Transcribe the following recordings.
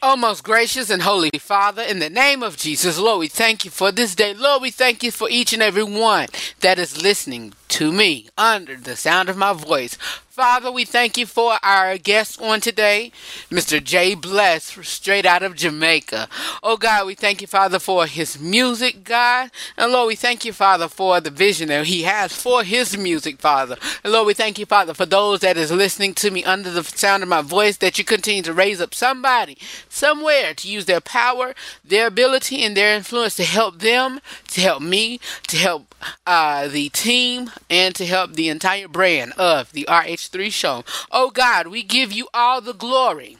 Oh, most gracious and holy Father, in the name of Jesus, Lord, we thank you for this day. Lord, we thank you for each and every one that is listening to me under the sound of my voice. Father, we thank you for our guest on today, Mr. Jae Bless, straight out of Jamaica. Oh God, we thank you, Father, for his music, God. And Lord, we thank you, Father, for the vision that he has for his music, Father. And Lord, we thank you, Father, for those that is listening to me under the sound of my voice, that you continue to raise up somebody, somewhere to use their power, their ability, and their influence to help them, to help me, to help uh, the team, and to help the entire brand of the RH 3 show. Oh God, we give you all the glory.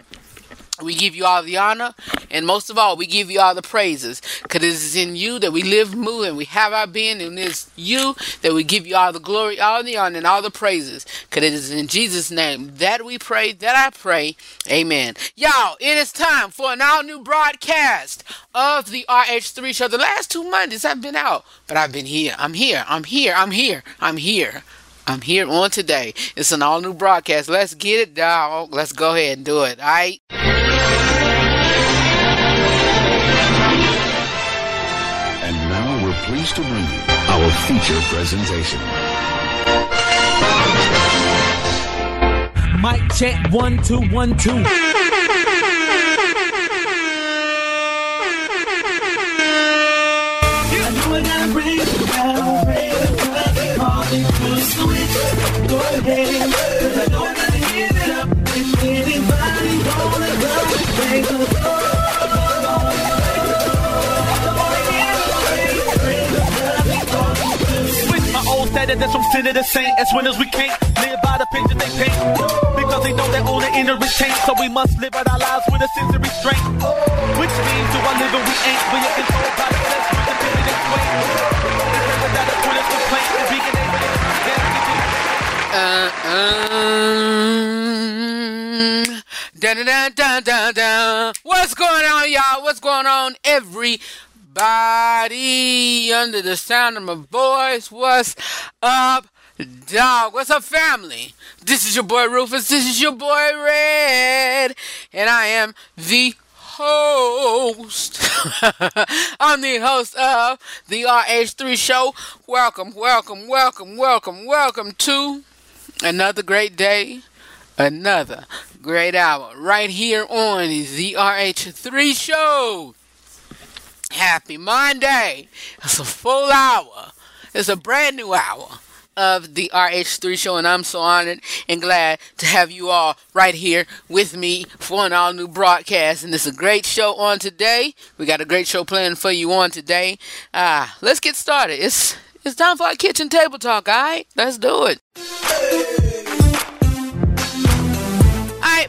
We give you all the honor, and most of all, we give you all the praises. Because it is in you that we live, move, and we have our being, and it is you that we give you all the glory, all the honor, and all the praises. Because it is in Jesus' name that we pray, that I pray. Amen. Y'all, it is time for an all new broadcast of the RH3 show. The last two Mondays I've been out, but I've been here. I'm here. I'm here. I'm here. I'm here. I'm here on today. It's an all new broadcast. Let's get it, dog. Let's go ahead and do it. All right. Pleased to bring you our feature presentation. Mic check one two one two. I know Switch my old status that's from sin to the saint. As winners we can't live by the picture they paint. Because they know their own inner is changed. So we must live out our lives with a sense of restraint. Which means do I live we ain't. We are controlled by the flesh the Uh, um. What's going on, y'all? What's going on, everybody? Under the sound of my voice, what's up, dog? What's up, family? This is your boy Rufus. This is your boy Red, and I am the host. I'm the host of the RH3 show. Welcome, welcome, welcome, welcome, welcome to another great day, another great hour right here on the RH3 show. Happy Monday. It's a full hour. It's a brand new hour of the RH3 show, and I'm so honored and glad to have you all right here with me for an all new broadcast. And it's a great show on today. We got a great show planned for you on today. Ah, let's get started. It's it's time for our kitchen table talk, alright? Let's do it.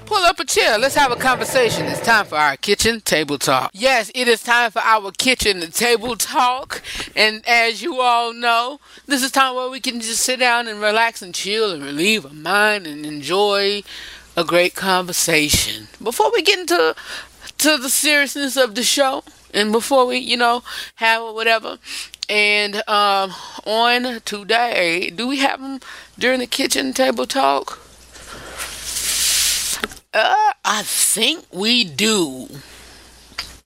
Pull up a chair. Let's have a conversation. It's time for our kitchen table talk. Yes, it is time for our kitchen table talk. And as you all know, this is time where we can just sit down and relax and chill and relieve our mind and enjoy a great conversation. Before we get into to the seriousness of the show, and before we, you know, have whatever, and um, on today, do we have them during the kitchen table talk? Uh, I think we do.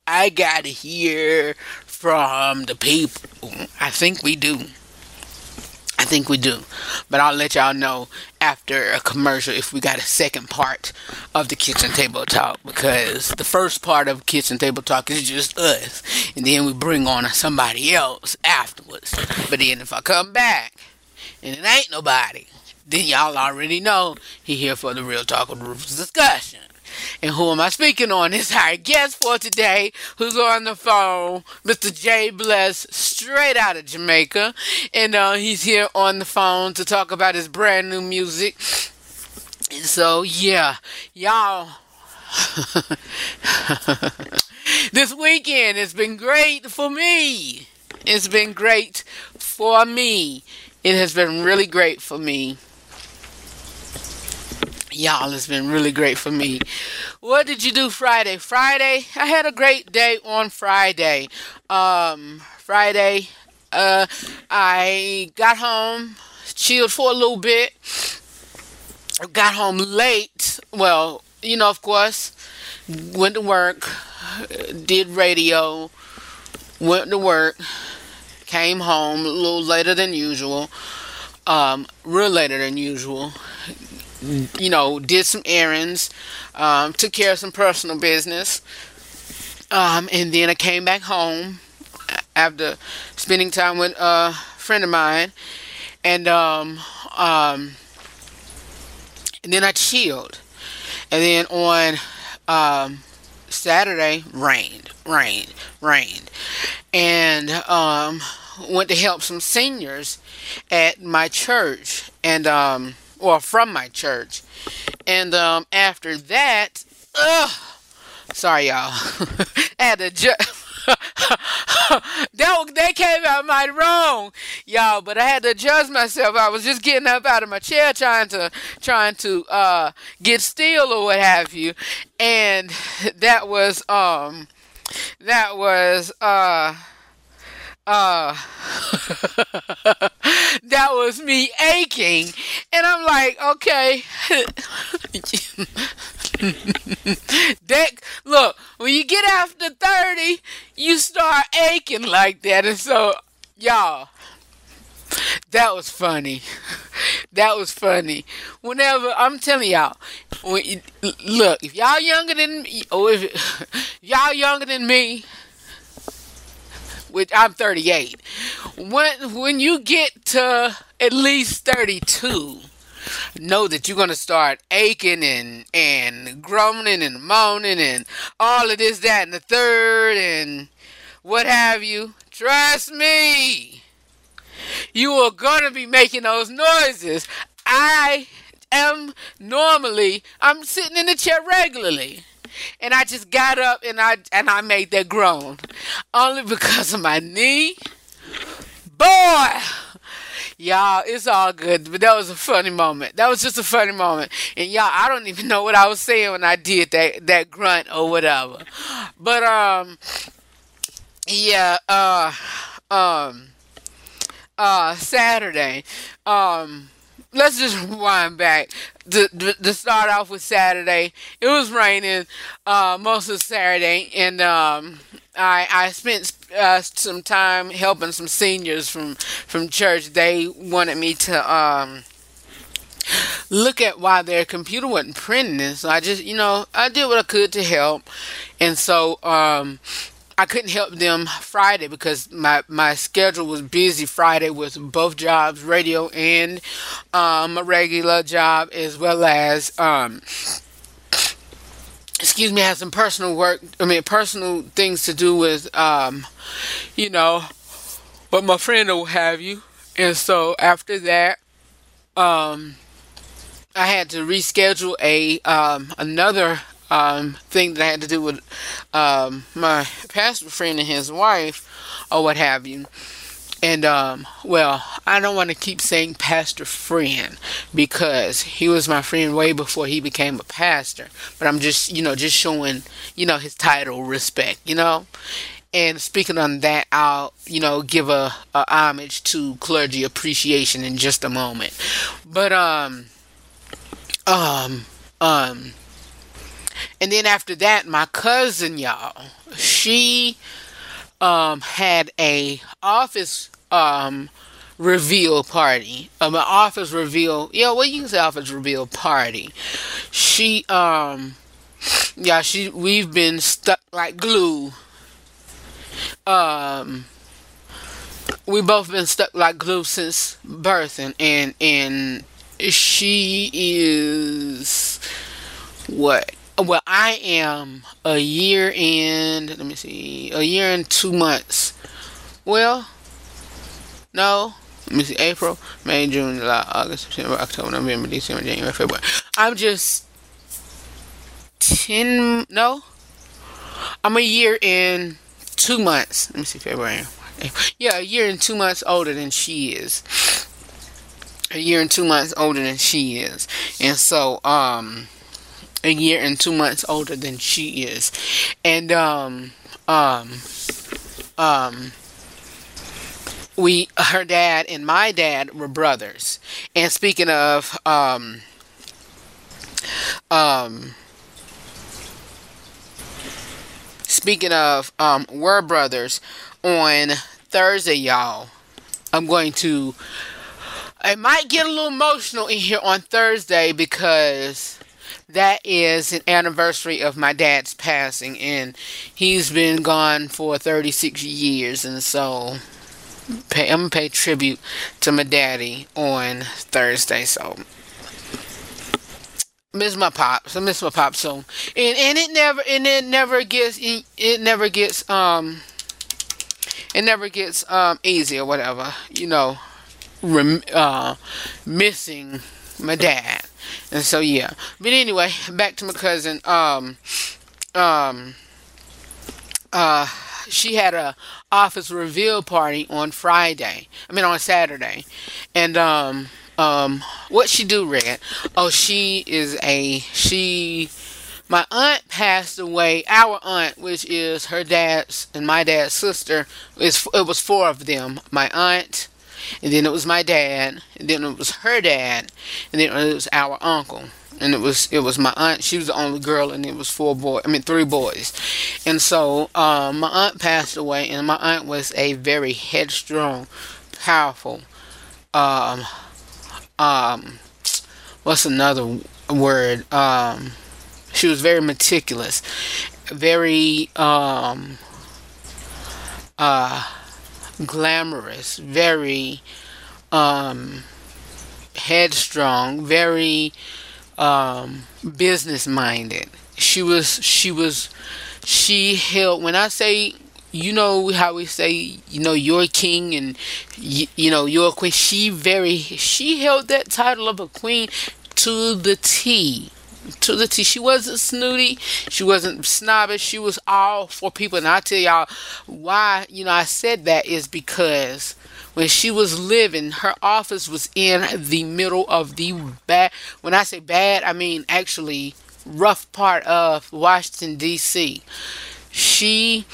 I gotta hear from the people. I think we do. I think we do. But I'll let y'all know after a commercial if we got a second part of the kitchen table talk because the first part of kitchen table talk is just us and then we bring on somebody else afterwards. But then if I come back and it ain't nobody, then y'all already know he here for the real talk of Rufus discussion. And who am I speaking on? Is our guest for today, who's on the phone, Mr. Jae Bless, straight out of Jamaica. And uh, he's here on the phone to talk about his brand new music. And so, yeah, y'all. this weekend has been great for me. It's been great for me. It has been really great for me. Y'all, it's been really great for me. What did you do Friday? Friday, I had a great day on Friday. Um, Friday, uh, I got home, chilled for a little bit. Got home late. Well, you know, of course, went to work, did radio, went to work, came home a little later than usual, um, real later than usual. You know, did some errands, um, took care of some personal business, um, and then I came back home after spending time with a friend of mine, and um, um, and then I chilled, and then on um, Saturday rained, rained, rained, and um, went to help some seniors at my church, and um, or from my church, and um, after that, ugh, sorry y'all, had to ju- that that came out mighty wrong, y'all. But I had to adjust myself. I was just getting up out of my chair, trying to trying to uh, get still or what have you, and that was um that was uh uh that was me aching. And i'm like okay. That look when you get after 30 you start aching like that. And so y'all that was funny. That was funny. Whenever i'm telling y'all when you, look if y'all younger than me or if y'all younger than me which I'm 38. When when you get to at least 32, know that you're gonna start aching and and groaning and moaning and all of this, that, and the third, and what have you. Trust me, you are gonna be making those noises. I am normally I'm sitting in the chair regularly and I just got up and I and I made that groan, only because of my knee. Boy, y'all, it's all good, but that was a funny moment. That was just a funny moment, and y'all, I don't even know what I was saying when I did that that grunt or whatever. But um, yeah, uh, um, uh, Saturday, um let's just rewind back to, to, to, start off with Saturday. It was raining uh, most of Saturday, and um, I I spent uh, some time helping some seniors from from church. They wanted me to. Um, look at why their computer wasn't printing and so I just you know I did what I could to help and so um I couldn't help them Friday because my my schedule was busy Friday with both jobs, radio and um, a regular job, as well as um, excuse me, I had some personal work. I mean, personal things to do with um, you know, what my friend will have you. And so after that, um, I had to reschedule a um, another um, thing that I had to do with um, my pastor friend and his wife, or what have you. And um, well, I don't want to keep saying pastor friend because he was my friend way before he became a pastor. But I'm just, you know, just showing, you know, his title respect, you know. And speaking on that, I'll, you know, give a, a homage to clergy appreciation in just a moment. But um, um, um, and then after that, my cousin, y'all, she um, had a office um, reveal party. Um, an office reveal. Yeah, well, you can say office reveal party. She, um, yeah, she. We've been stuck like glue. Um, we both been stuck like glue since birth, and and and she is what well, I am a year and let me see, a year and two months. Well, no, let me see, April, May, June, July, August, September, October, November, December, January, February. I'm just ten. No, I'm a year and two months. Let me see, February. Yeah, a year and two months older than she is. A year and two months older than she is, and so um a year and two months older than she is, and um um um we her dad and my dad were brothers. And speaking of um um speaking of um, Were Brothers, on Thursday, y'all, I'm going to. I might get a little emotional in here on Thursday because that is an anniversary of my dad's passing, and he's been gone for 36 years, and so pay, I'm gonna pay tribute to my daddy on Thursday. So miss my pops. I miss my pops so, and and it never and it never gets it never gets um it never gets um easy or whatever. You know, rem, uh, missing my dad, and so yeah. But anyway, back to my cousin. Um, um, uh, she had a office reveal party on Friday. I mean on Saturday, and um um what she do red oh she is a she my aunt passed away our aunt which is her dad's and my dad's sister is it was four of them my aunt and then it was my dad and then it was her dad and then it was our uncle and it was it was my aunt. She was the only girl and it was four boys i mean three boys. And so um, my aunt passed away and my aunt was a very headstrong powerful um, um what's another word? Um she was very meticulous very um uh glamorous very um headstrong very um business minded she was she was she held when i say you know how we say you know you're king and you, you know you're a queen she very she held that title of a queen to the t to the T. She wasn't snooty. She wasn't snobbish. She was all for people. And I tell y'all why, you know, I said that is because when she was living, her office was in the middle of the bad. When I say bad, I mean actually rough part of Washington, D.C. She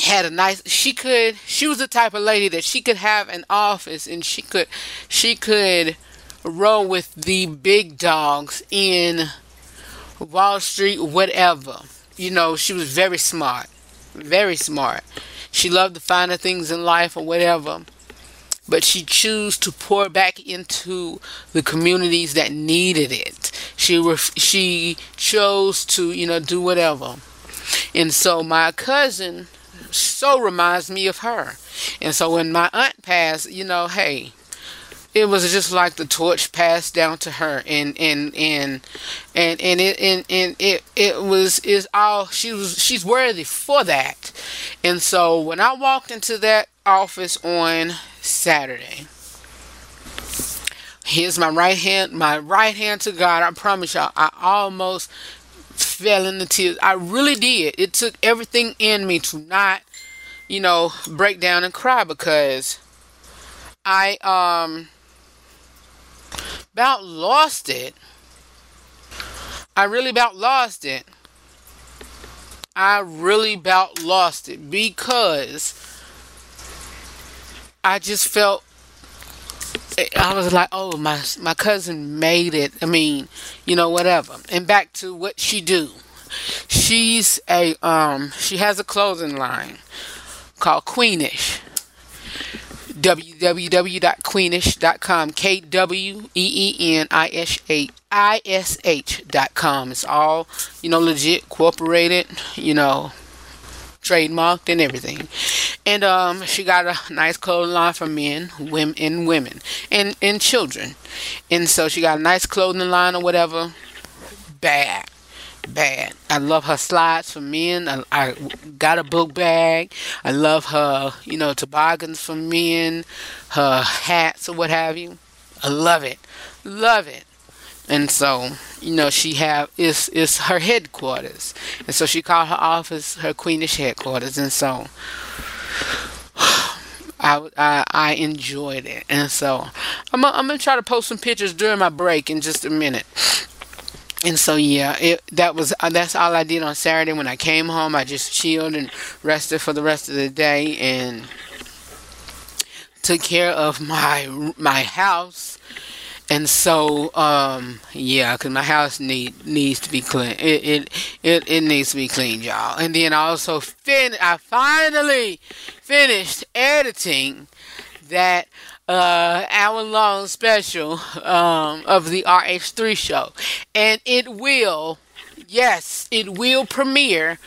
had a nice she could she was the type of lady that she could have an office and she could she could roll with the big dogs in Wall Street whatever. You know she was very smart very smart. She loved the finer things in life or whatever but she chose to pour back into the communities that needed it. She ref- she chose to you know do whatever. And so my cousin so reminds me of her. And so when my aunt passed, you know, hey, it was just like the torch passed down to her and and and and and it and, and it it was is all she was she's worthy for that. And so when I walked into that office on Saturday, here's my right hand my right hand to God. I promise y'all I almost fell into tears. I really did. It took everything in me to not, you know, break down and cry because I um about lost it. I really about lost it. I really about lost it because I just felt I was like, oh, my my cousin made it. I mean, you know, whatever. And back to what she do. She's a um she has a clothing line called Kweenish. www.kweenish.com. K W E E N I S H I S H dot com. It's all, you know, legit, incorporated, you know, trademarked and everything. And um, she got a nice clothing line for men, women, and women, and and children. And so she got a nice clothing line or whatever. Bad, bad. I love her slides for men. I, I got a book bag. I love her, you know, toboggans for men, her hats or what have you. I love it, love it. And so, you know, she have is is her headquarters, and so she called her office her Kweenish headquarters, and so I, I, I enjoyed it, and so I'm i I'm gonna try to post some pictures during my break in just a minute. And so yeah, it that was uh, that's all I did on Saturday. When I came home, I just chilled and rested for the rest of the day, and took care of my my house. And so um yeah because my house need needs to be clean. It, it it it needs to be cleaned y'all. And then also fin i finally finished editing that uh hour long special um of the rh3 show and it will yes it will premiere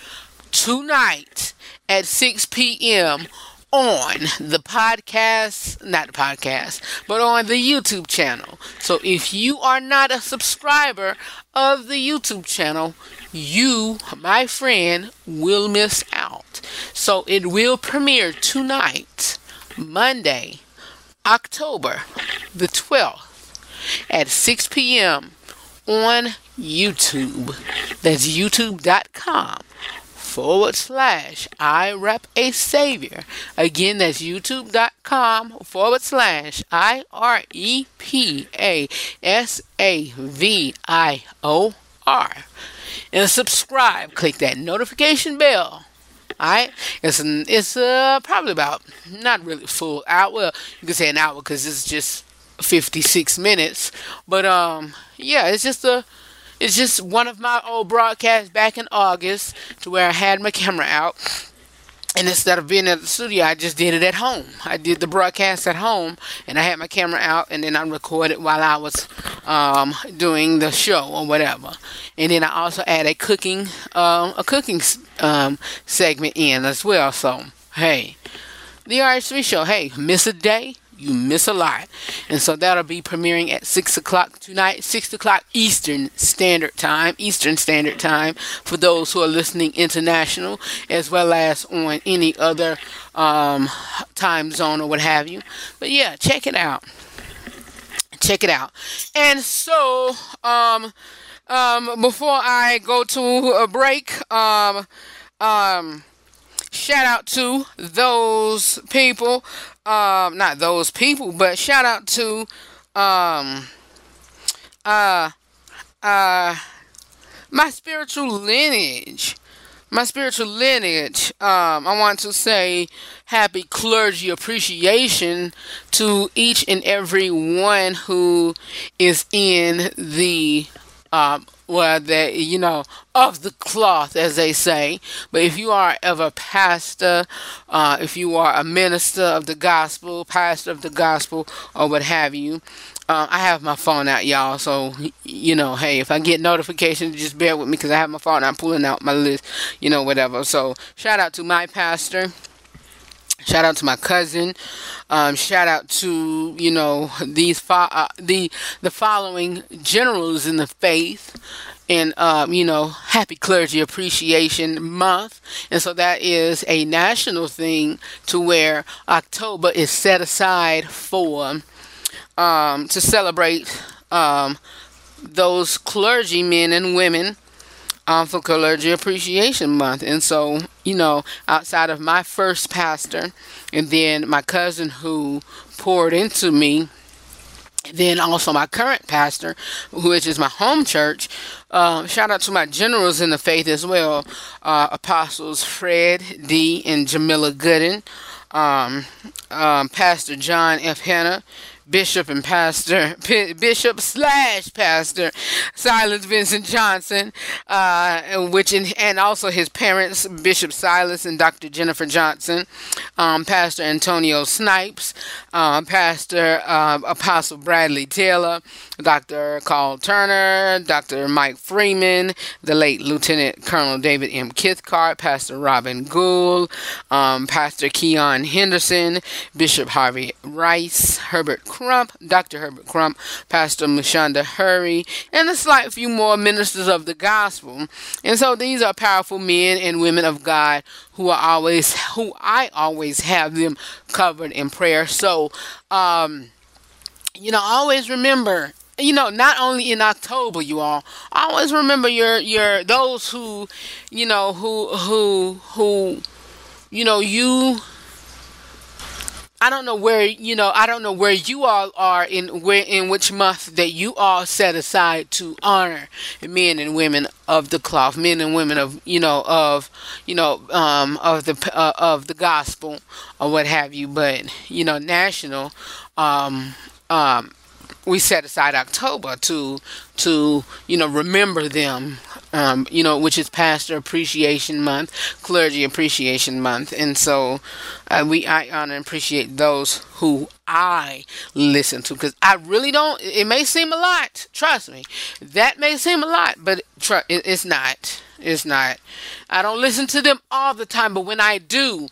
tonight at 6 p.m on the podcast, not the podcast, but on the YouTube channel. So if you are not a subscriber of the YouTube channel, you, my friend, will miss out. So it will premiere tonight, Monday, October the 12th at 6 p.m. on YouTube. That's youtube.com forward slash I rep a savior. Again, that's youtube.com forward slash I R E P A S A V I O R. And subscribe. Click that notification bell. Alright, it's an, it's uh probably about not really full hour. Well, you can say an hour because it's just 56 minutes. But um, yeah, it's just a it's just one of my old broadcasts back in August to where I had my camera out. And instead of being at the studio, I just did it at home. I did the broadcast at home, and I had my camera out, and then I recorded while I was um, doing the show or whatever. And then I also add a cooking, um, a cooking um, segment in as well. So hey, the RH3 show. Hey, miss a day, you miss a lot. And so that'll be premiering at 6 o'clock tonight, 6 o'clock Eastern Standard Time, Eastern Standard Time, for those who are listening international, as well as on any other um, time zone or what have you. But yeah, check it out. Check it out. And so, um, um, before I go to a break, um, um, shout out to those people um not those people but shout out to um uh uh my spiritual lineage. My spiritual lineage um i want to say happy clergy appreciation to each and every one who is in the um well, that you know, of the cloth, as they say. But if you are a pastor, uh, if you are a minister of the gospel, pastor of the gospel, or what have you, uh, I have my phone out, y'all. So you know, hey, if I get notifications, just bear with me because I have my phone. I'm pulling out my list, you know, whatever. So shout out to my pastor. Shout out to my cousin. Um, shout out to you know these fo- uh, the the following generals in the faith, and um, you know Happy Clergy Appreciation Month, and so that is a national thing to where October is set aside for um, to celebrate um, those clergymen and women um, for Clergy Appreciation Month. And so, you know, outside of my first pastor and then my cousin who poured into me, then also my current pastor, which is my home church. Uh, shout out to my generals in the faith as well, uh, Apostles Fred D. and Jamila Gooden, um, um, Pastor John F. Hanna, Bishop and Pastor, P- Bishop slash Pastor Silas Vincent Johnson, uh, which in, and also his parents, Bishop Silas and Dr. Jennifer Johnson, um, Pastor Antonio Snipes, uh, Pastor uh, Apostle Bradley Taylor, Dr. Carl Turner, Dr. Mike Freeman, the late Lieutenant Colonel David M. Kithcart, Pastor Robin Gould, um, Pastor Keion Henderson, Bishop Harvey Rice, Herbert Crump, Dr. Herbert Crump, Pastor Mushanda Hurry, and a slight few more ministers of the gospel. And so these are powerful men and women of God who are always, who I always have them covered in prayer. So, um, you know, always remember you know, not only in October, you all always remember your your those who, you know, who who who, you know, you. I don't know where you know. I don't know where you all are in where in which month that you all set aside to honor men and women of the cloth, men and women of you know of you know um, of the uh, of the gospel or what have you. But you know, national um, um, we set aside October to to you know remember them, um, you know, which is Pastor Appreciation Month, Clergy Appreciation Month, and so uh, we I honor and appreciate those who I listen to because I really don't. It may seem a lot, trust me, that may seem a lot, but tr- it, it's not. It's not. I don't listen to them all the time, but when I do,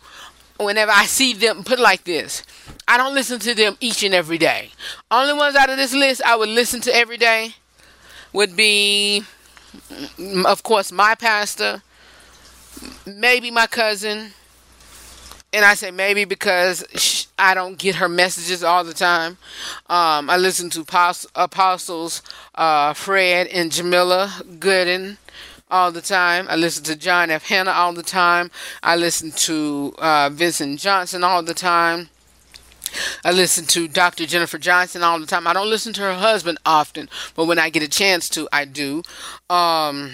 whenever I see them, put it like this. I don't listen to them each and every day. Only ones out of this list I would listen to every day would be, mm, of course, my pastor, maybe my cousin. And I say maybe because I don't get her messages all the time. Um, I listen to Apos- Apostles uh, Fred and Jamila Gooden all the time. I listen to John F. Hanna all the time. I listen to uh, Vincent Johnson all the time. I listen to Dr. Jennifer Johnson all the time. I don't listen to her husband often, but when I get a chance to, I do. Um,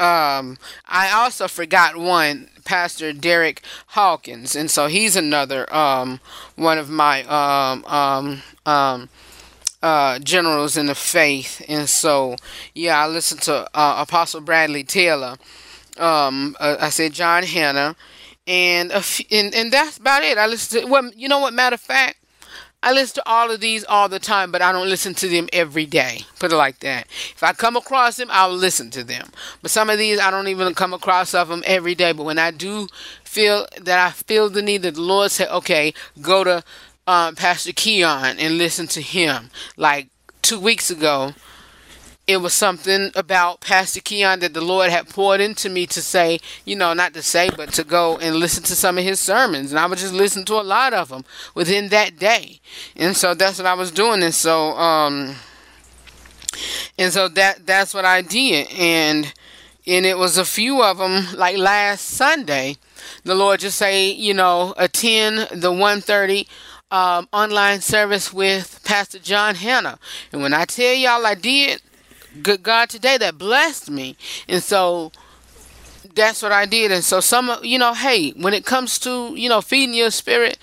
um, I also forgot one, Pastor Derek Hawkins, and so he's another um, one of my um, um, um, uh, generals in the faith, and so yeah, I listen to uh, Apostle Bradley Taylor. Um, uh, I said John Hanna and a and and that's about it. I listen to well, you know what? Matter of fact, I listen to all of these all the time, but I don't listen to them every day. Put it like that. If I come across them, I'll listen to them. But some of these I don't even come across of them every day. But when I do feel that I feel the need that the Lord said, okay, go to um, Pastor Keion and listen to him. Like two weeks ago, it was something about Pastor Keion that the Lord had poured into me to say, you know, not to say, but to go and listen to some of his sermons. And I would just listen to a lot of them within that day. And so that's what I was doing. And so, um, and so that, that's what I did. And, and it was a few of them, like last Sunday, the Lord just say, you know, attend the 130 um, online service with Pastor John Hanna. And when I tell y'all I did, good God today that blessed me. And so that's what I did. And so some you know, hey, when it comes to, you know, feeding your spirit,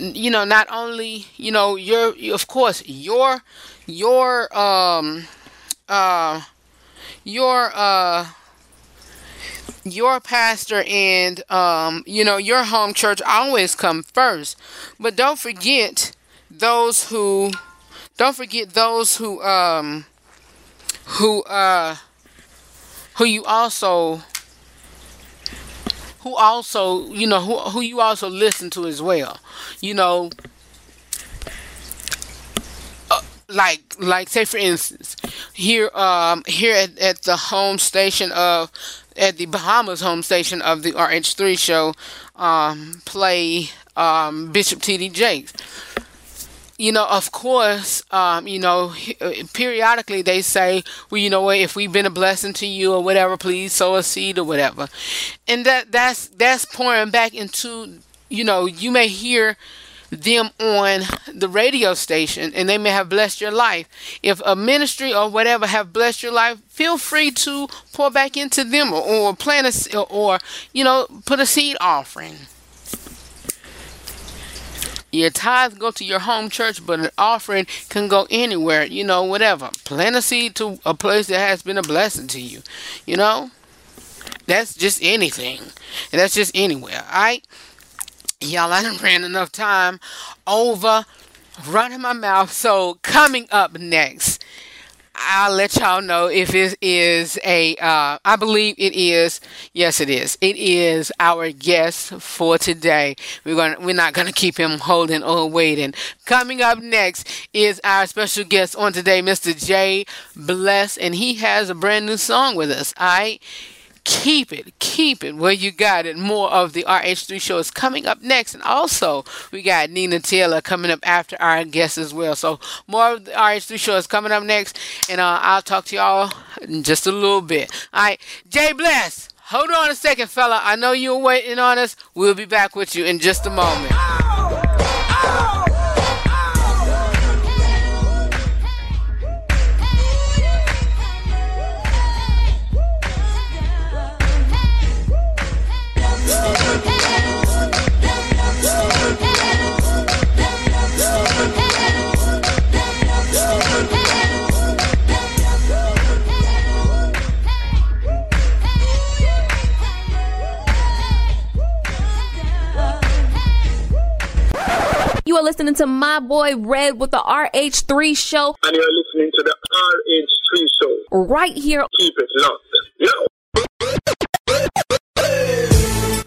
you know, not only, you know, your of course, your your um uh your uh your pastor and um you know your home church always come first but don't forget those who don't forget those who um who uh who you also who also you know who who you also listen to as well you know? Uh, like like say for instance here um here at, at the home station of at the Bahamas home station of the RH3 show um play um Bishop TD Jakes you know, of course, um, you know, periodically they say, well, you know what, if we've been a blessing to you or whatever, please sow a seed or whatever. And that that's that's pouring back into, you know, you may hear them on the radio station and they may have blessed your life. If a ministry or whatever have blessed your life, feel free to pour back into them or, or plant a or you know, put a seed offering. Your tithes go to your home church, but an offering can go anywhere, you know, whatever. Plant a seed to a place that has been a blessing to you, you know? That's just anything. And that's just anywhere, alright? Y'all, I done ran enough time over running my mouth. So, coming up next, I'll let y'all know if it is a. Uh, I believe it is. Yes, it is. It is our guest for today. We're gonna. We're not gonna keep him holding or waiting. Coming up next is our special guest on today, Mr. Jae Bless, and he has a brand new song with us. Right. Keep it, keep it where you got it. More of the RH3 show is coming up next. And also, we got Nina Taylor coming up after our guest as well. So, more of the RH3 show is coming up next. And uh, I'll talk to y'all in just a little bit. All right, Jae Bless, hold on a second, fella. I know you were waiting on us. We'll be back with you in just a moment. Are listening to my boy Red with the RH3 show and you're listening to the RH3 show. right here. Keep it locked. Yo!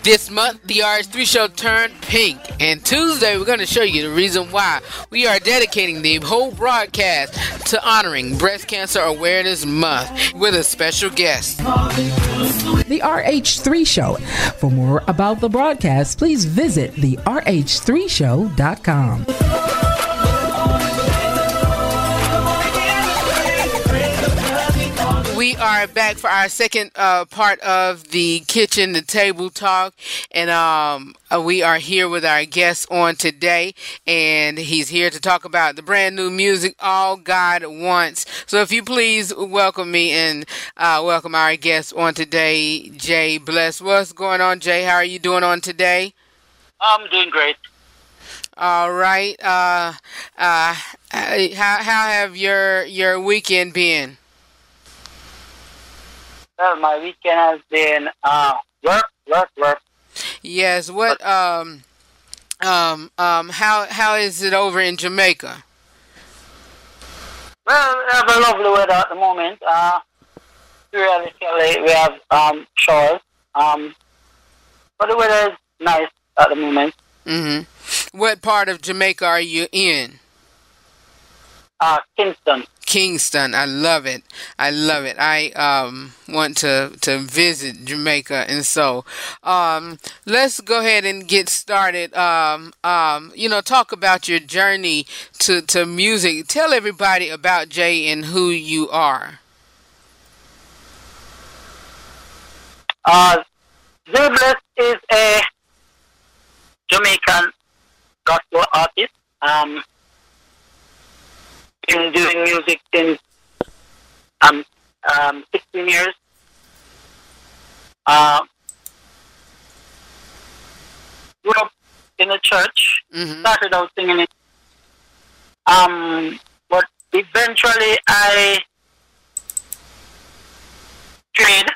This month, the RH3 show turned pink, and Tuesday we're going to show you the reason why we are dedicating the whole broadcast to honoring Breast Cancer Awareness Month with a special guest. The RH3 Show. For more about the broadcast, please visit the RH3Show.com. We are back for our second uh, part of the kitchen, the table talk, and um, uh, we are here with our guest on today, and he's here to talk about the brand new music, All God Wants. So, if you please welcome me and uh, welcome our guest on today, Jae Bless. What's going on, Jae? How are you doing on today? I'm doing great. All right. Uh, uh, how how have your your weekend been? Well, my weekend has been uh, work, work, work. Yes. What um um um how how is it over in Jamaica? Well, we have a lovely weather at the moment. Uh, periodically we have um, showers. Um, but the weather is nice at the moment. Mhm. What part of Jamaica are you in? Uh, Kingston. Kingston. I love it. I love it. I um want to to visit Jamaica and so um let's go ahead and get started. Um um you know talk about your journey to to music. Tell everybody about Jae and who you are. Uh, is a Jamaican gospel artist. Um, been doing music since um, um, 16 years. Uh, grew up in a church. Mhm. Started out singing it. Um, but eventually I trained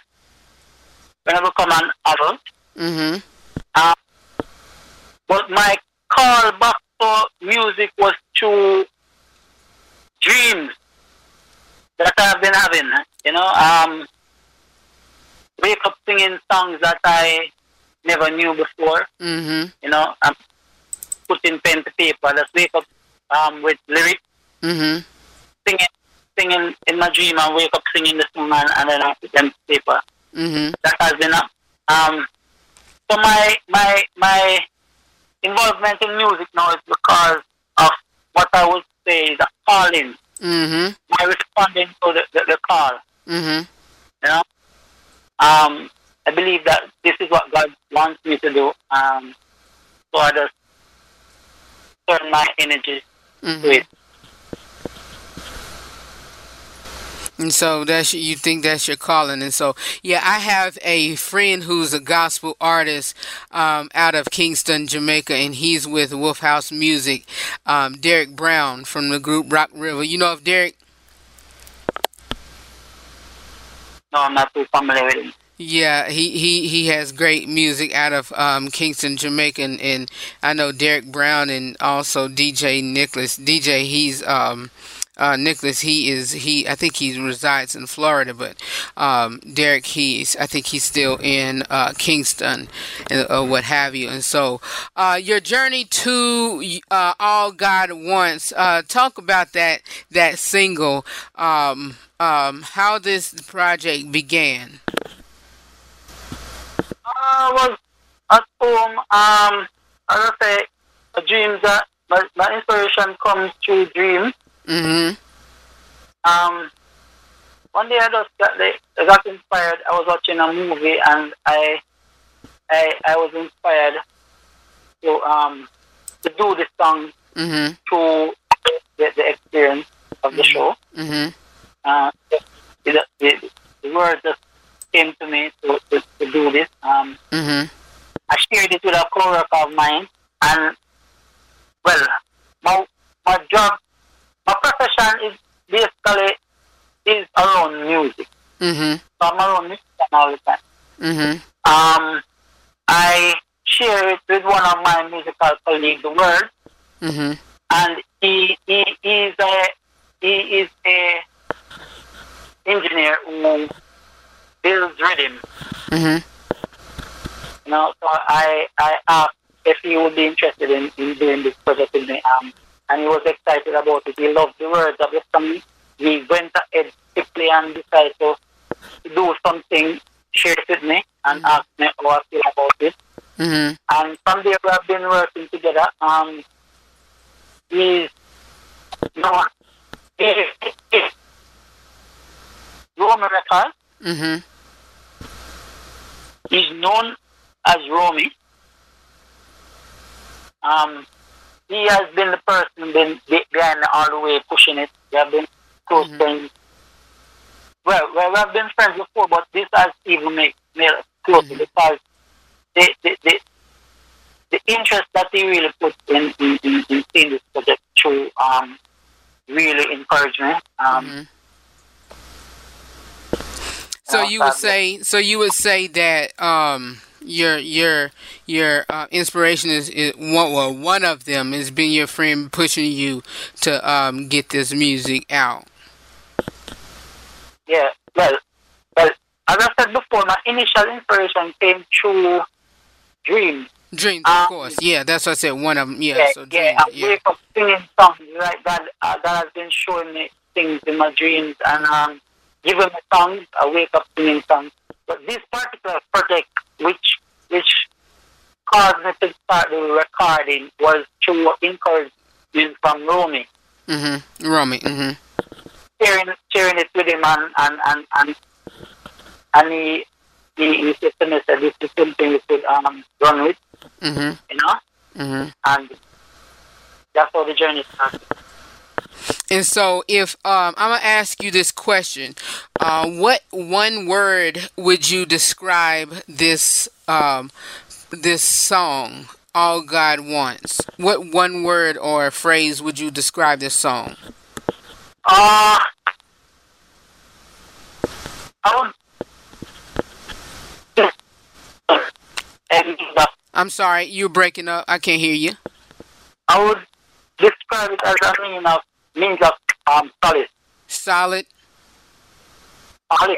when I become an adult. Mhm. Uh, but my call back for music was to dreams that I've been having. You know, um, wake up singing songs that I never knew before. Mhm. You know, I'm putting pen to paper. Just wake up um, with lyrics, Mhm. singing, singing in my dream, and wake up singing the song, and, and then I put them to paper. Mhm. that has been up. Um, so my my my involvement in music now is because of what I would say the calling, Mhm. my responding to the, the, the call. Mhm. You know, um, I believe that this is what God wants me to do. Um, so I just turn my energy to Mhm. it. And so that's you think that's your calling, and so yeah, I have a friend who's a gospel artist um, out of Kingston, Jamaica, and he's with Wolf House Music. Um, Derek Brown from the group Rock River. You know of Derek? No, I'm not too familiar with it. Yeah, he, he, he has great music out of um, Kingston, Jamaica, and, and I know Derek Brown and also DJ Nicholas. DJ, he's um, uh, Nicholas. He is he. I think he resides in Florida, but um, Derek, he's I think he's still in uh, Kingston, uh, what have you. And so, uh, your journey to uh, All God Wants. Uh, talk about that that single. Um, um, how this project began. I was at home. Um, as I say, dreams that my, my inspiration comes through dreams. Mm-hmm. Um, one day I just got the, I got inspired. I was watching a movie and I I, I was inspired to um to do this song Mm-hmm. through the, the experience of the show. Mm-hmm. Uh, the, the, the word just came to me to, to, to do this. Um, Mm-hmm. I shared it with a coworker of mine, and well, my my job, my profession is basically is around music. Mm-hmm. So I'm around music all the time. Mm-hmm. Um, I share it with one of my musical colleagues, the word, Mm-hmm. and he he is a he is a engineer who builds rhythm. Mm-hmm. You know, so I I asked if he would be interested in, in doing this project with me, um, and he was excited about it. He loved the words of song. He went ahead quickly and decided to do something, share it with me, and ask me how I feel about it. Mm-hmm. And from there, we have been working together. Um, he's no, he, he, Romy Records. Mm-hmm. He's known as Romy. Um, he has been the person been behind all the way pushing it. We have been close friends. Well, well, we have been friends before, but this has even made, made us closer because the, the, the, the interest that he really put in, in, in, in seeing this project through um, really encouraged me. Um, So Uh, you would say, so you would say that um, your your your uh, inspiration is, is one well one of them has been your friend pushing you to um, get this music out. Yeah, well, well, as I said before, my initial inspiration came through dreams. Dreams, Um, of course. Yeah, that's what I said. One of them. Yeah. Yeah, so dreams. yeah, I Yeah. wake up singing songs like that. Uh, that has been showing me things in my dreams and um, giving me songs. I wake up singing songs. But this particular project, which which caused me to start the recording, was through encouragement from Romy. Mm-hmm. Romy. Mm-hmm. sharing sharing it with him and and and and, and he, he he said to me that this is something we could um run with, Mm-hmm. you know, Mm-hmm. and that's how the journey started. And so, if um, I'm gonna ask you this question, uh, what one word would you describe this um, this song? All God wants. What one word or phrase would you describe this song? Uh I would and uh, I'm sorry, you're breaking up. I can't hear you. I would describe it as of means of um solid. Solid. Solid.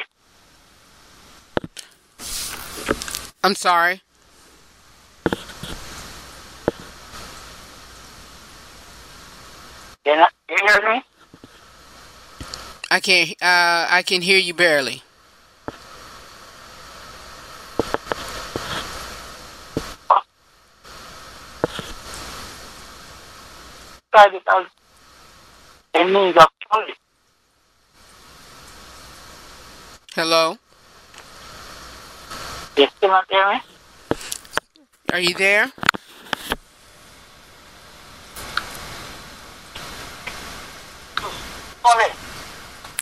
I'm sorry. You know, you hear me? I can't. Uh, I can hear you barely. Describe it as a means of solid. Hello. You still not hear? Are you there?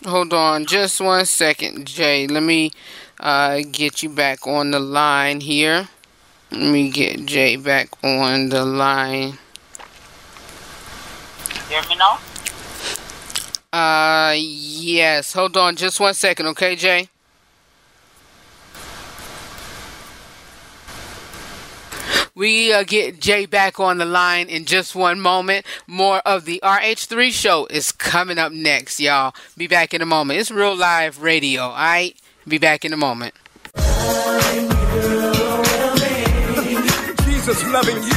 Hold on just one second, Jae. Let me uh, get you back on the line here. Let me get Jae back on the line. Hear me now? Uh, yes. Hold on just one second, okay, Jae? We uh, get Jae back on the line in just one moment. More of the RH3 show is coming up next, y'all. Be back in a moment. It's real live radio, alright? Be back in a moment. Jesus loving you.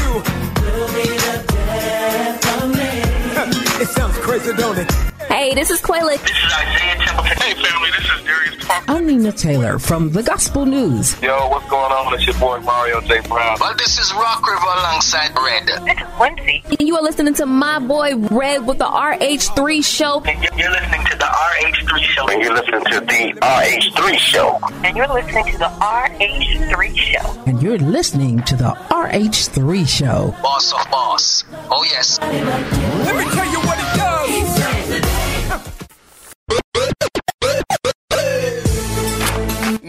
it sounds crazy, don't it? Hey, this is Quayla. This is Isaiah Templeton. Hey, family, this is Darius Parker. I'm Nina Taylor from the Gospel News. Yo, what's going on? It's your boy Mario J. Brown. Well, this is Rock River alongside Red. This is Quincy. And you are listening to my boy Red with the RH3 show. And you're- You're listening to the RH3 show. And you're listening to the RH3 show. And you're listening to the RH3 show. And you're listening to the RH3 show. Boss of Boss. Oh, yes. Let me tell you what it does.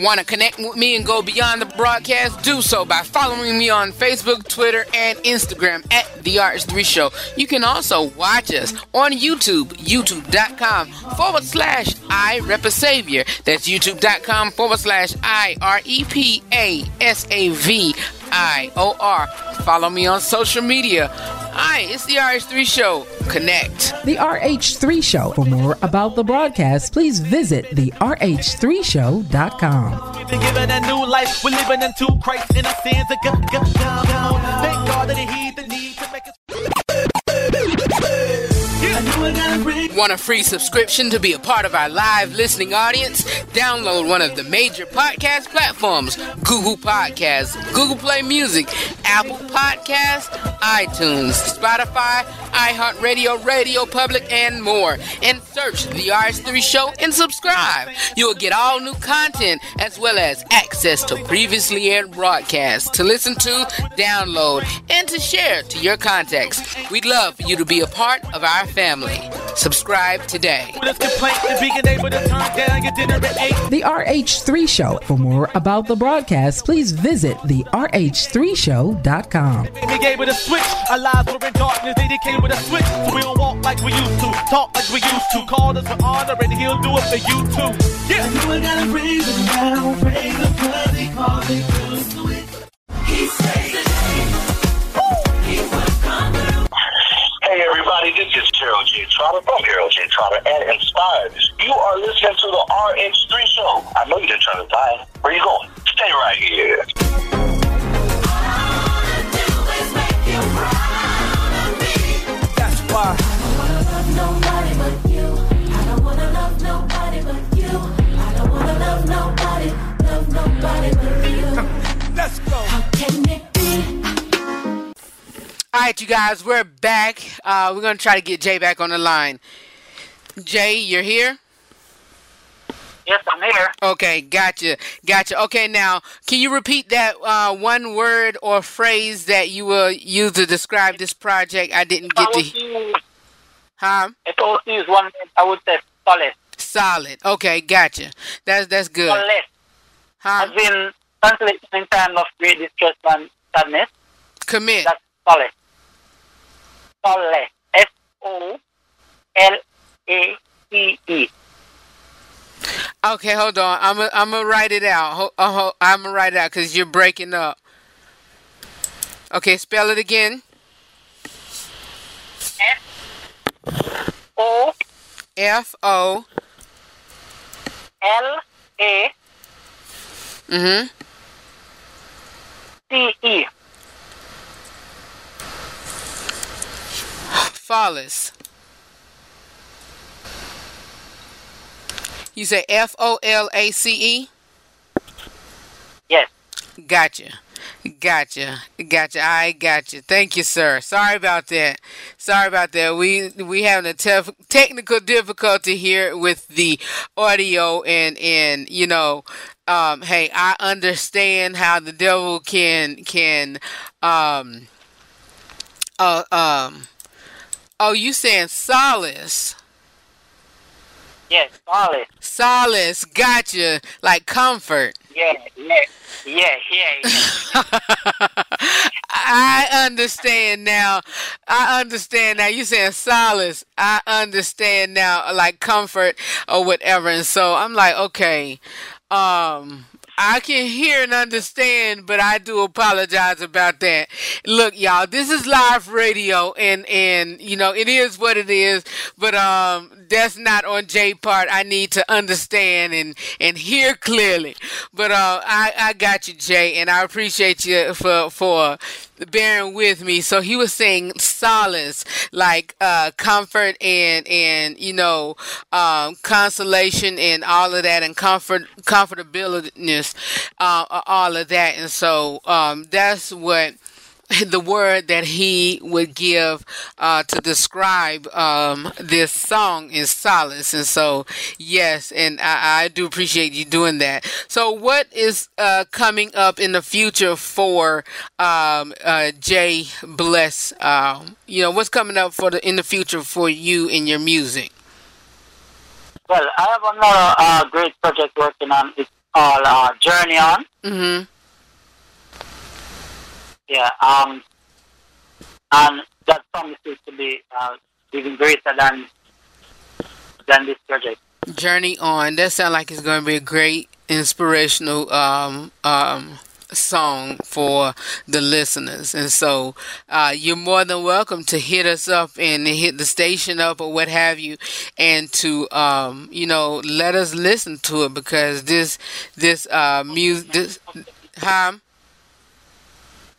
Want to connect with me and go beyond the broadcast? Do so by following me on Facebook, Twitter, and Instagram at The RH3 Show. You can also watch us on YouTube, youtube.com forward slash I Rep a Savior. That's youtube.com forward slash I R E P A S A V I O R. Follow me on social media Hi, it's the RH3 Show. Connect. The RH3 Show. For more about the broadcast, please visit the RH3Show.com. We've been given a new life. We're living into Christ in our sins. A gu- gu- gu- gu- Thank God that He heed the need to make us. Want a free subscription to be a part of our live listening audience? Download one of the major podcast platforms Google Podcasts, Google Play Music, Apple Podcasts, iTunes, Spotify, iHeartRadio, Radio Public, and more. And search The RS3 Show and subscribe. You will get all new content as well as access to previously aired broadcasts to listen to, download, and to share to your contacts. We'd love for you to be a part of our family. Subscribe today. With this complaint to being able to turn down your dinner at 8. The RH3 Show. For more about the broadcast, please visit the RH3Show.com. We able to switch. Our lives were in darkness. They came with a switch. So we don't walk like we used to. Talk like we used to. Call us for honor and he'll do it for you too. Yeah. I know I gotta praise him now, praise him 'cause he called me good it. He saved everybody, this is Harold J. Trotter from Harold J. Trotter and Inspired. You are listening to the RH3 show. I know you didn't try to die. Where you going? Stay right here. That's why. Nobody but you. I don't wanna love nobody but you. I don't wanna love nobody, All right, you guys, we're back. Uh, we're going to try to get Jae back on the line. Jae, you're here? Yes, I'm here. Okay, gotcha, gotcha. Okay, now, can you repeat that uh, one word or phrase that you will use to describe this project? I didn't get to. Huh? if I to use one word, I would say solid. Solid. Okay, gotcha. That's that's good. Solid. Huh? As in translation in time of great distress and sadness. Commit. That's solid. Solid. S O L A C E. Okay, hold on. I'm i I'm gonna write it out. Ho- uh, ho- I'm gonna write it out because you're breaking up. Okay, spell it again. O F O. L A Mhm. C E. Flawless. You say F O L A C E? Yes. Gotcha. Gotcha. Gotcha. I gotcha. Thank you, sir. Sorry about that. Sorry about that. We we having a tough technical difficulty here with the audio and and you know, um, hey, I understand how the devil can can um uh um oh you saying solace. Yes. Solid. Solace, gotcha. Like comfort. Yeah. Yeah. Yeah. Yeah. yeah. I understand now. I understand now. You saying solace. I understand now, like comfort or whatever. And so I'm like, okay, um, I can hear and understand, but I do apologize about that. Look, y'all, this is live radio, and and you know it is what it is. But um, that's not on Jae part. I need to understand and and hear clearly. But uh, I I got you, Jae, and I appreciate you for for bearing with me. So he was saying solace, like uh, comfort and and you know um, consolation and all of that, and comfort comfortability, uh, all of that. And so um, that's what the word that he would give uh, to describe um, this song is solace. And so, yes, and I, I do appreciate you doing that. So, what is uh, coming up in the future for um, uh, Jae Bless? Um, you know, what's coming up for the in the future for you in your music? Well, I have another uh, great project working on. It's called uh, Journey On. Mm-hmm. Yeah. Um. And that promises to be uh, even greater than than this project. Journey on. That sounds like it's going to be a great inspirational um, um, song for the listeners. And so uh, you're more than welcome to hit us up and hit the station up or what have you and to um, you know let us listen to it because this this uh music this huh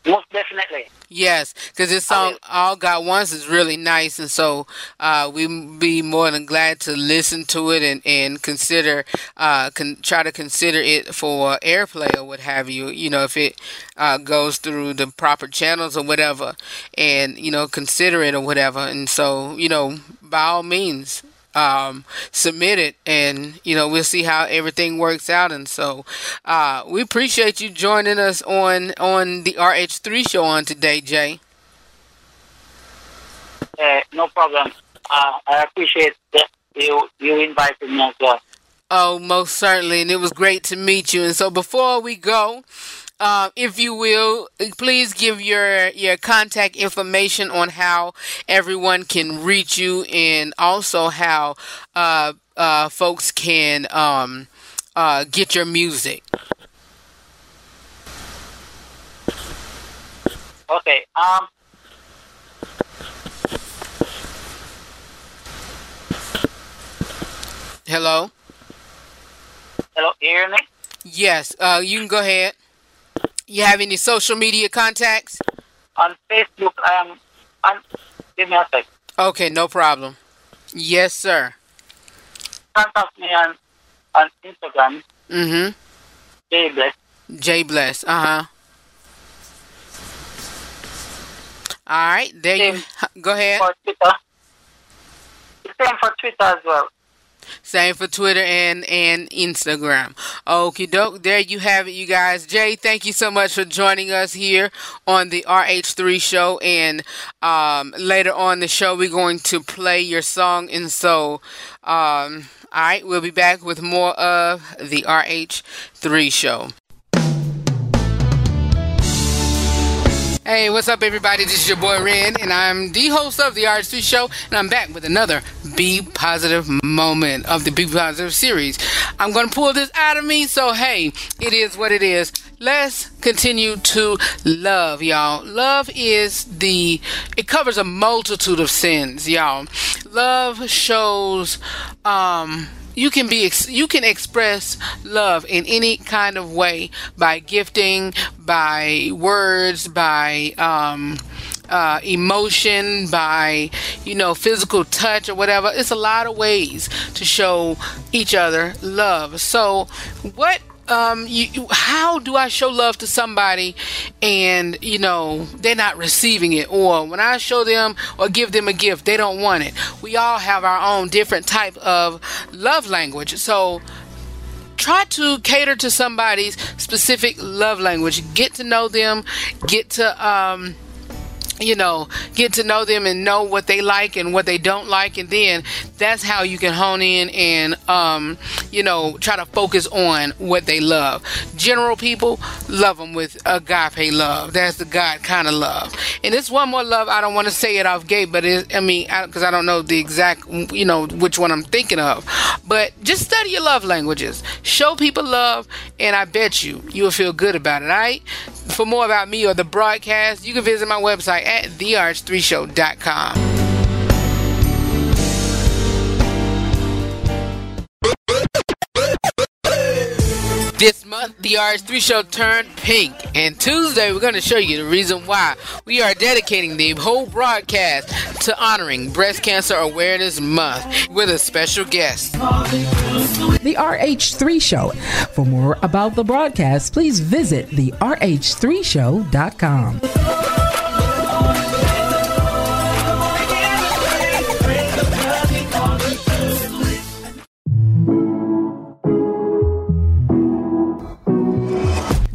Most definitely. Yes, because this song "All God Wants" is really nice, and so uh, we be more than glad to listen to it and and consider uh, con- try to consider it for airplay or what have you. You know, if it uh, goes through the proper channels or whatever, and you know, consider it or whatever. And so, you know, by all means, um, submit it and you know we'll see how everything works out and so uh, we appreciate you joining us on on the rh3 show on today jay Uh, no problem. Uh, I appreciate that you you invited me as well. oh most certainly and it was great to meet you and so before we go uh, if you will, please give your your contact information on how everyone can reach you, and also how uh, uh, folks can um, uh, get your music. Okay. Um. Hello. Hello. You hear me? Yes. Uh, you can go ahead. You have any social media contacts? On Facebook, I am. On, give me a sec. Okay, no problem. Yes, sir. Contact me on on Instagram. Mm-hmm. Jae Bless. J Bless. Uh huh. All right. There you go ahead. For Twitter. Same for Twitter as well. Same for Twitter and and Instagram. Okie doke. There you have it, you guys. Jae, thank you so much for joining us here on the RH3 show. And um, later on the show, we're going to play your song. And so, um, all right, we'll be back with more of the RH3 show. Hey, what's up, everybody? This is your boy Ren, and I'm the host of the RH3 Show, and I'm back with another Be Positive moment of the Be Positive series. I'm going to pull this out of me, so hey, it is what it is. Let's continue to love, y'all. Love is the, it covers a multitude of sins, y'all. Love shows, um, you can be ex- you can express love in any kind of way by gifting by words by um, uh, emotion by you know physical touch or whatever. It's a lot of ways to show each other love. So what um you, you- how do i show love to somebody and you know they're not receiving it? Or when i show them or give them a gift they don't want it. We all have our own different type of love language. So try to cater to somebody's specific love language. Get to know them. Get to um you know, get to know them and know what they like and what they don't like, and then that's how you can hone in and, um, you know, try to focus on what they love. General people love them with agape love. That's the God kind of love. And it's one more love. I don't want to say it off gate, but it, I mean, because I, don't know the exact, you know, which one I'm thinking of. But just study your love languages. Show people love, and I bet you you will feel good about it. All right. For more about me or the broadcast, you can visit my website at therh3show.com. This month, the RH3 show turned pink, and Tuesday we're going to show you the reason why we are dedicating the whole broadcast to honoring Breast Cancer Awareness Month with a special guest. The RH3 Show. For more about the broadcast, please visit the RH3Show.com.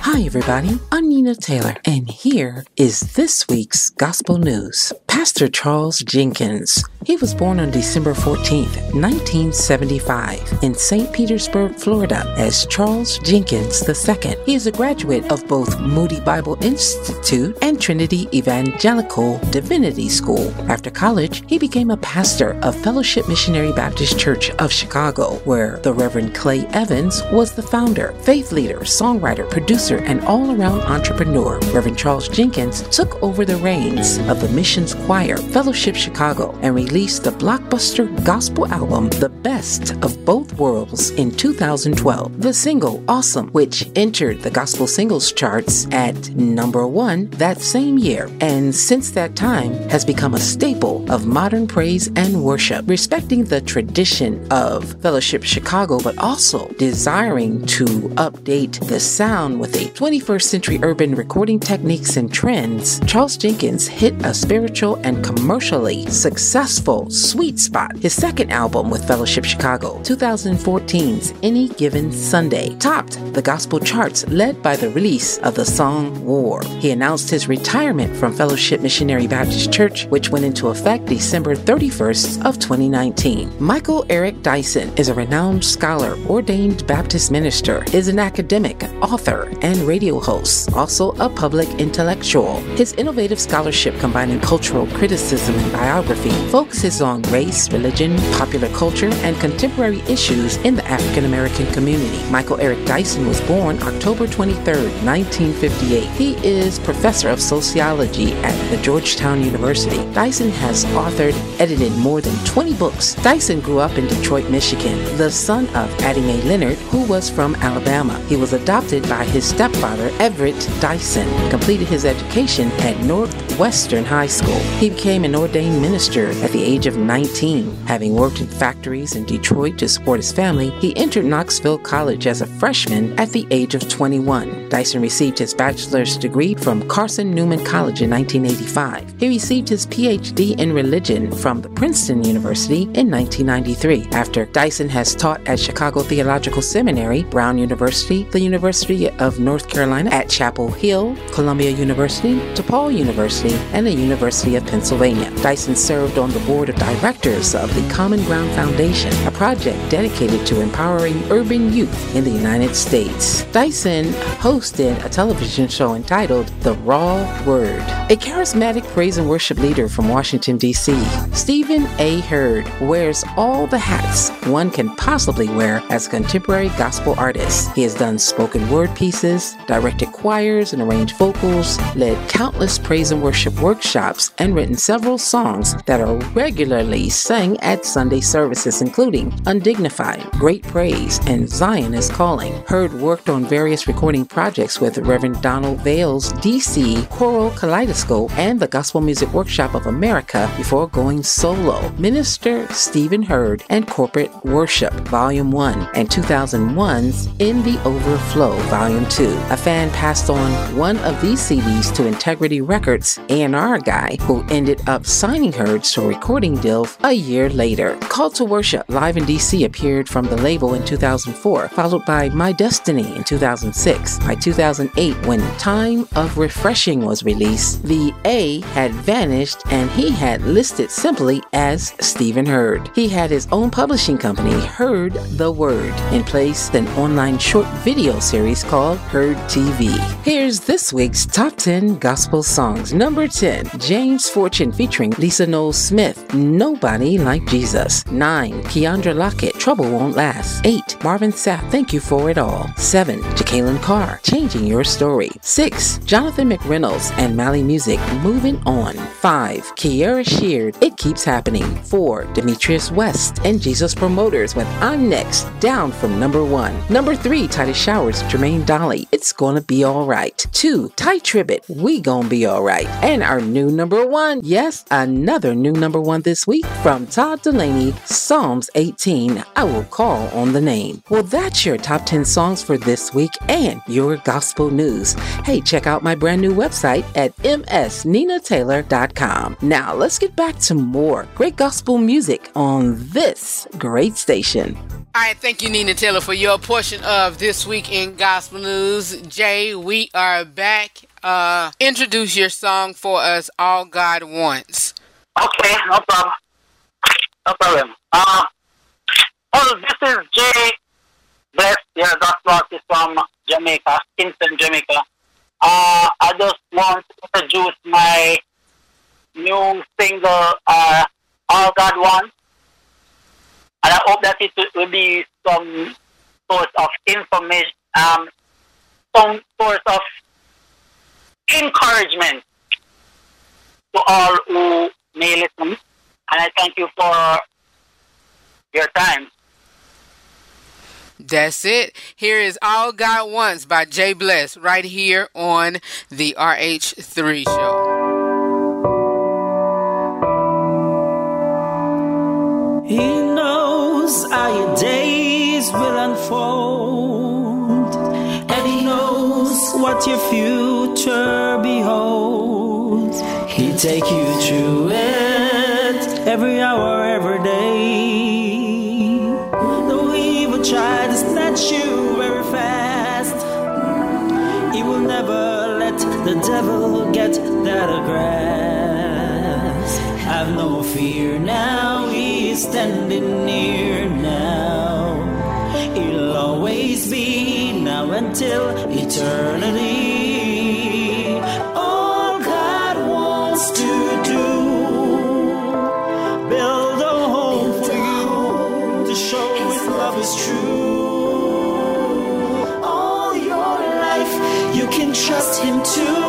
Hi, everybody. I'm Nina Taylor, and here is this week's Gospel News. Pastor Charles Jenkins. He was born on December 14th, 1975, in St. Petersburg, Florida, as Charles Jenkins II. He is a graduate of both Moody Bible Institute and Trinity Evangelical Divinity School. After college, he became a pastor of Fellowship Missionary Baptist Church of Chicago, where the Reverend Clay Evans was the founder, faith leader, songwriter, producer, and all around entrepreneur. Reverend Charles Jenkins took over the reins of the missions choir, Fellowship Chicago, and released the blockbuster gospel album, The Best of Both Worlds, in 2012. The single, Awesome, which entered the gospel singles charts at number one that same year, and since that time has become a staple of modern praise and worship, respecting the tradition of Fellowship Chicago, but also desiring to update the sound with a 21st century urban recording techniques and trends. Charles Jenkins hit a spiritual and commercially successful sweet spot. His second album with Fellowship Chicago, 2014's Any Given Sunday, topped the gospel charts led by the release of the song War. He announced his retirement from Fellowship Missionary Baptist Church, which went into effect December 31st of 2019. Michael Eric Dyson is a renowned scholar, ordained Baptist minister, is an academic, author, and radio host, also a public intellectual. His innovative scholarship combining cultural criticism and biography focuses on race, religion, popular culture, and contemporary issues in the African American community. Michael Eric Dyson was born October 23, 1958. He is professor of sociology at the Georgetown University. Dyson has authored, edited more than 20 books. Dyson grew up in Detroit, Michigan, the son of Addie Mae Leonard, who was from Alabama. He was adopted by his stepfather, Everett Dyson, completed his education at Northwestern High School. He became an ordained minister at the age of 19. Having worked in factories in Detroit to support his family, he entered Knoxville College as a freshman at the age of 21. Dyson received his bachelor's degree from Carson Newman College in 1985. He received his PhD in religion from the Princeton University in 1993. After Dyson has taught at Chicago Theological Seminary, Brown University, the University of North Carolina at Chapel Hill, Columbia University, DePaul University, and the University of Pennsylvania. Dyson served on the board of directors of the Common Ground Foundation, a project dedicated to empowering urban youth in the United States. Dyson hosted a television show entitled The Raw Word. A charismatic praise and worship leader from Washington, D.C., Stephen A. Hurd wears all the hats one can possibly wear as a contemporary gospel artist. He has done spoken word pieces, directed choirs and arranged vocals, led countless praise and worship workshops, and written several songs that are regularly sung at Sunday services, including Undignified, Great Praise, and Zion is Calling. Hurd worked on various recording projects with Reverend Donald Vails' DC Choral Kaleidoscope and the Gospel Music Workshop of America before going solo. Minister Stephen Hurd and Corporate Worship, Volume 1, and 2001's In the Overflow, Volume 2. A fan passed on one of these CDs to Integrity Records A&R guy who ended up signing Hurd to a recording deal a year later. Call to Worship live in DC appeared from the label in 2004, followed by My Destiny in 2006. By 2008, when Time of Refreshing was released, the A had vanished and he had listed simply as Stephen Hurd. He had his own publishing company, Heard the Word, in place an online short video series called Hurd TV. Here's this week's top 10 gospel songs. Number 10, James Fortune featuring Lisa Knowles Smith, Nobody Like Jesus. 9, Keandra Lockett, Trouble Won't Last. 8, Marvin Sapp, Thank You For It All. 7, Jekalyn Carr, Changing Your Story. 6, Jonathan McReynolds and Mali Music, Moving On. 5, Kierra Sheard, It Keeps Happening. 4, Demetrius West and Jesus Promoters with I'm Next, down from number 1. Number 3, Titus Showers, Jermaine Dolly, It's Gonna Be Alright. 2, Tye Tribbett, We Gonna Be Alright. And our new number 1, yes, another new number 1 this week from Todd Dulaney, Psalms 18, I Will Call on the Name. Well, that's your top 10 songs for this week and your gospel news. Hey, check out my brand new website at msninataylor.com. Now, let's get back to more great gospel music on this great station. All right, thank you, Nina Taylor, for your portion of This Week in Gospel News. Jae, we are back. Uh, introduce your song for us, All God Wants. Okay, no problem. No problem. Uh, oh, this is Jae Bless, your gospel artist from Jamaica, Kingston, Jamaica. Uh, I just want to introduce my new single, uh, All God Wants. And I hope that it will be some sort of information, um, some sort of encouragement to all who may listen. And I thank you for your time. That's it. Here is All God Wants by Jae Bless right here on the RH3 show. He knows how your days will unfold, and He knows what your future beholds. He take you through it every hour, every day. Though He will try to snatch you very fast, He will never let the devil get that grasp. Have no fear now, He's standing near now. Until eternity. All God wants to do, build a home for you to show His love is true. All your life, you can trust Him too.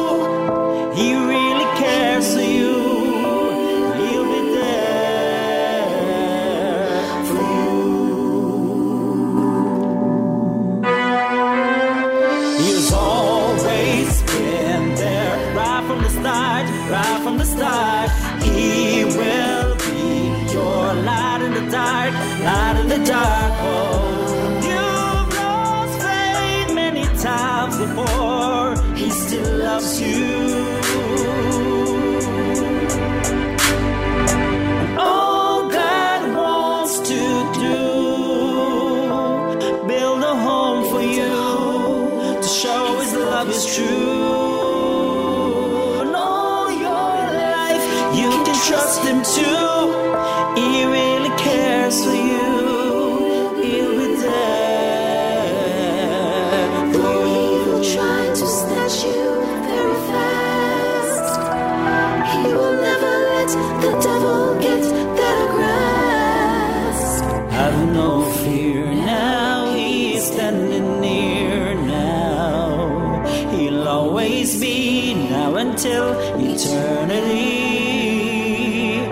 The devil get that grasp. Have no fear now, he's standing near now. He'll always be now until eternity.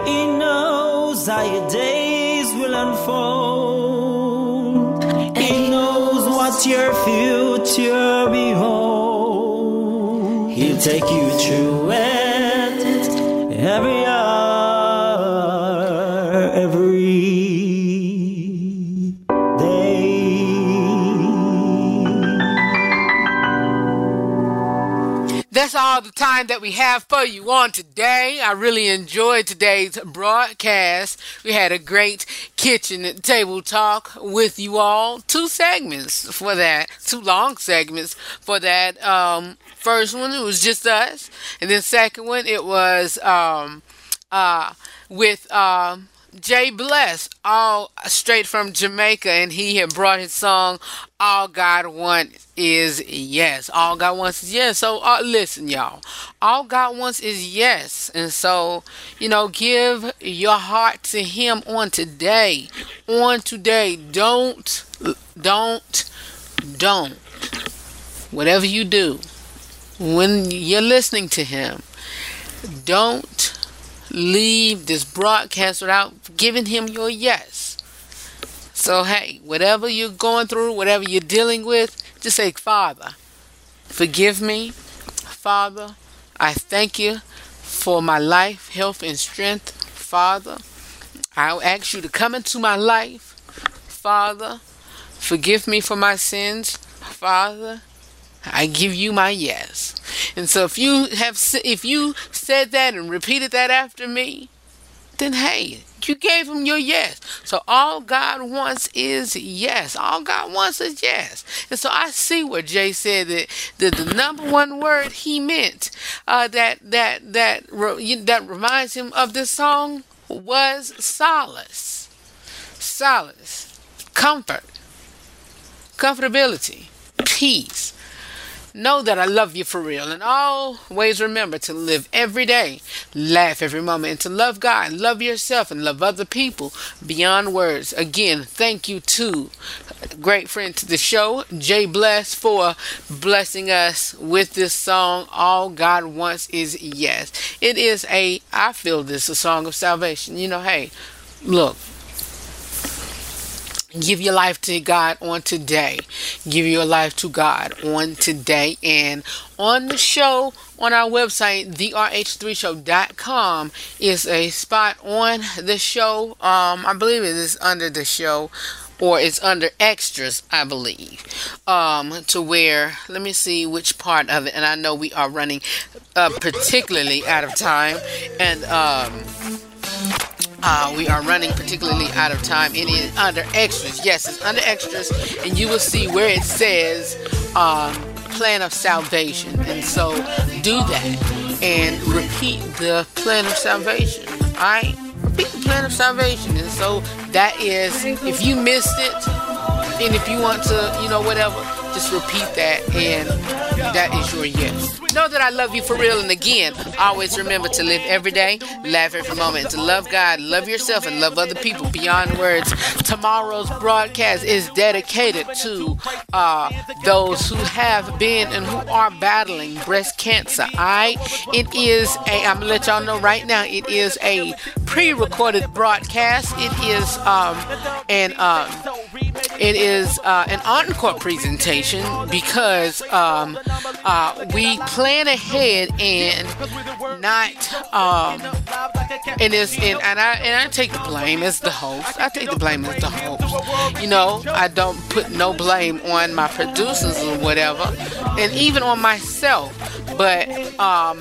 He knows how your days will unfold. He knows what your future beholds. He'll take you we have for you on today. I really enjoyed today's broadcast. We had a great kitchen table talk with you all. Two segments for that, two long segments for that. Um, first one it was just us, and then second one it was um, uh, with um, Jae Bless, all straight from Jamaica, and he had brought his song "All God Wants Is Yes." All God wants is yes. So uh, listen, y'all. All God wants is yes, and so you know, give your heart to Him on today. On today, don't, don't, don't. Whatever you do, when you're listening to Him, don't leave this broadcast without giving him your yes. So, hey, whatever you're going through, whatever you're dealing with, just say, Father, forgive me. Father, I thank you for my life, health, and strength. Father, I ask you to come into my life. Father, forgive me for my sins. Father, I give you my yes. And so if you have if you said that and repeated that after me, then hey, You gave him your yes. So all God wants is yes. All God wants is yes. And so I see where Jae said that, that the number one word he meant uh, that that that that reminds him of this song was solace, solace, comfort, comfortability, peace. Know that I love you for real and always remember to live every day, laugh every moment, and to love God, love yourself, and love other people beyond words. Again, thank you to great friend to the show, Jae Bless, for blessing us with this song. All God wants is yes. It is a, I feel this, a song of salvation. You know, hey, look, give your life to God on today. Give your life to God on today. And on the show, on our website, therh3show.com, is a spot on the show. Um, I believe it is under the show. Or it's under extras, I believe. Um, to where, let me see which part of it. And I know we are running uh, particularly out of time. And, um, uh, we are running particularly out of time. It is under extras. Yes, it's under extras, and you will see where it says um, plan of salvation. And so do that and repeat the plan of salvation. All right? Repeat the plan of salvation. And so that is, if you missed it, and if you want to, you know, whatever, just repeat that, and that is your yes. Know that I love you for real, and again, always remember to live every day, laugh every moment, to love God, love yourself, and love other people beyond words. Tomorrow's broadcast is dedicated to uh, those who have been and who are battling breast cancer. I, it is a, I'm gonna let y'all know right now, it is a pre-recorded broadcast. It is um, an um, it is uh, an encore presentation because um, uh, we plan ahead and not um, and it's and, and I and I take the blame as the host. I take the blame as the host. You know, I don't put no blame on my producers or whatever, and even on myself. But um,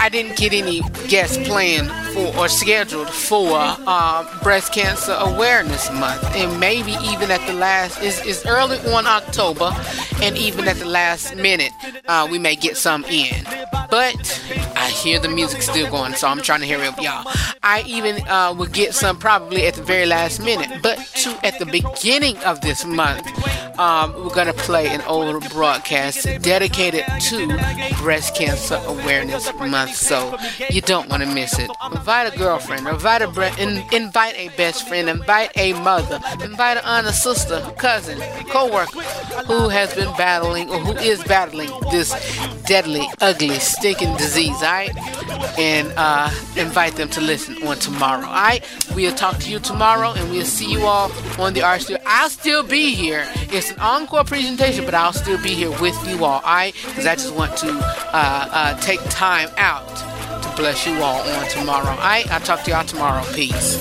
I didn't get any guests planned for or scheduled for um, Breast Cancer Awareness Month, and maybe even at the last is is early on October, and even at the last minute uh, we may get some in. But I hear the music still going, so I'm trying to hurry up, y'all. I even uh, will get some probably at the very last minute, but to at the beginning of this month, um, we're gonna play an old broadcast dedicated to Breast Cancer Awareness Month. So you don't want to miss it. Invite a girlfriend, invite a bre- in, invite a best friend, invite a mother, invite an aunt, a sister, cousin, co-worker who has been battling or who is battling this deadly, ugly, stinking disease. Alright, and uh, invite them to listen on tomorrow. Alright, we'll talk to you tomorrow, and we'll see you all on the art studio. I'll still be here. It's an encore presentation, but I'll still be here with you all. Alright, because I just want to uh, uh, take time out to bless you all on tomorrow. Alright, I'll talk to y'all tomorrow. Peace.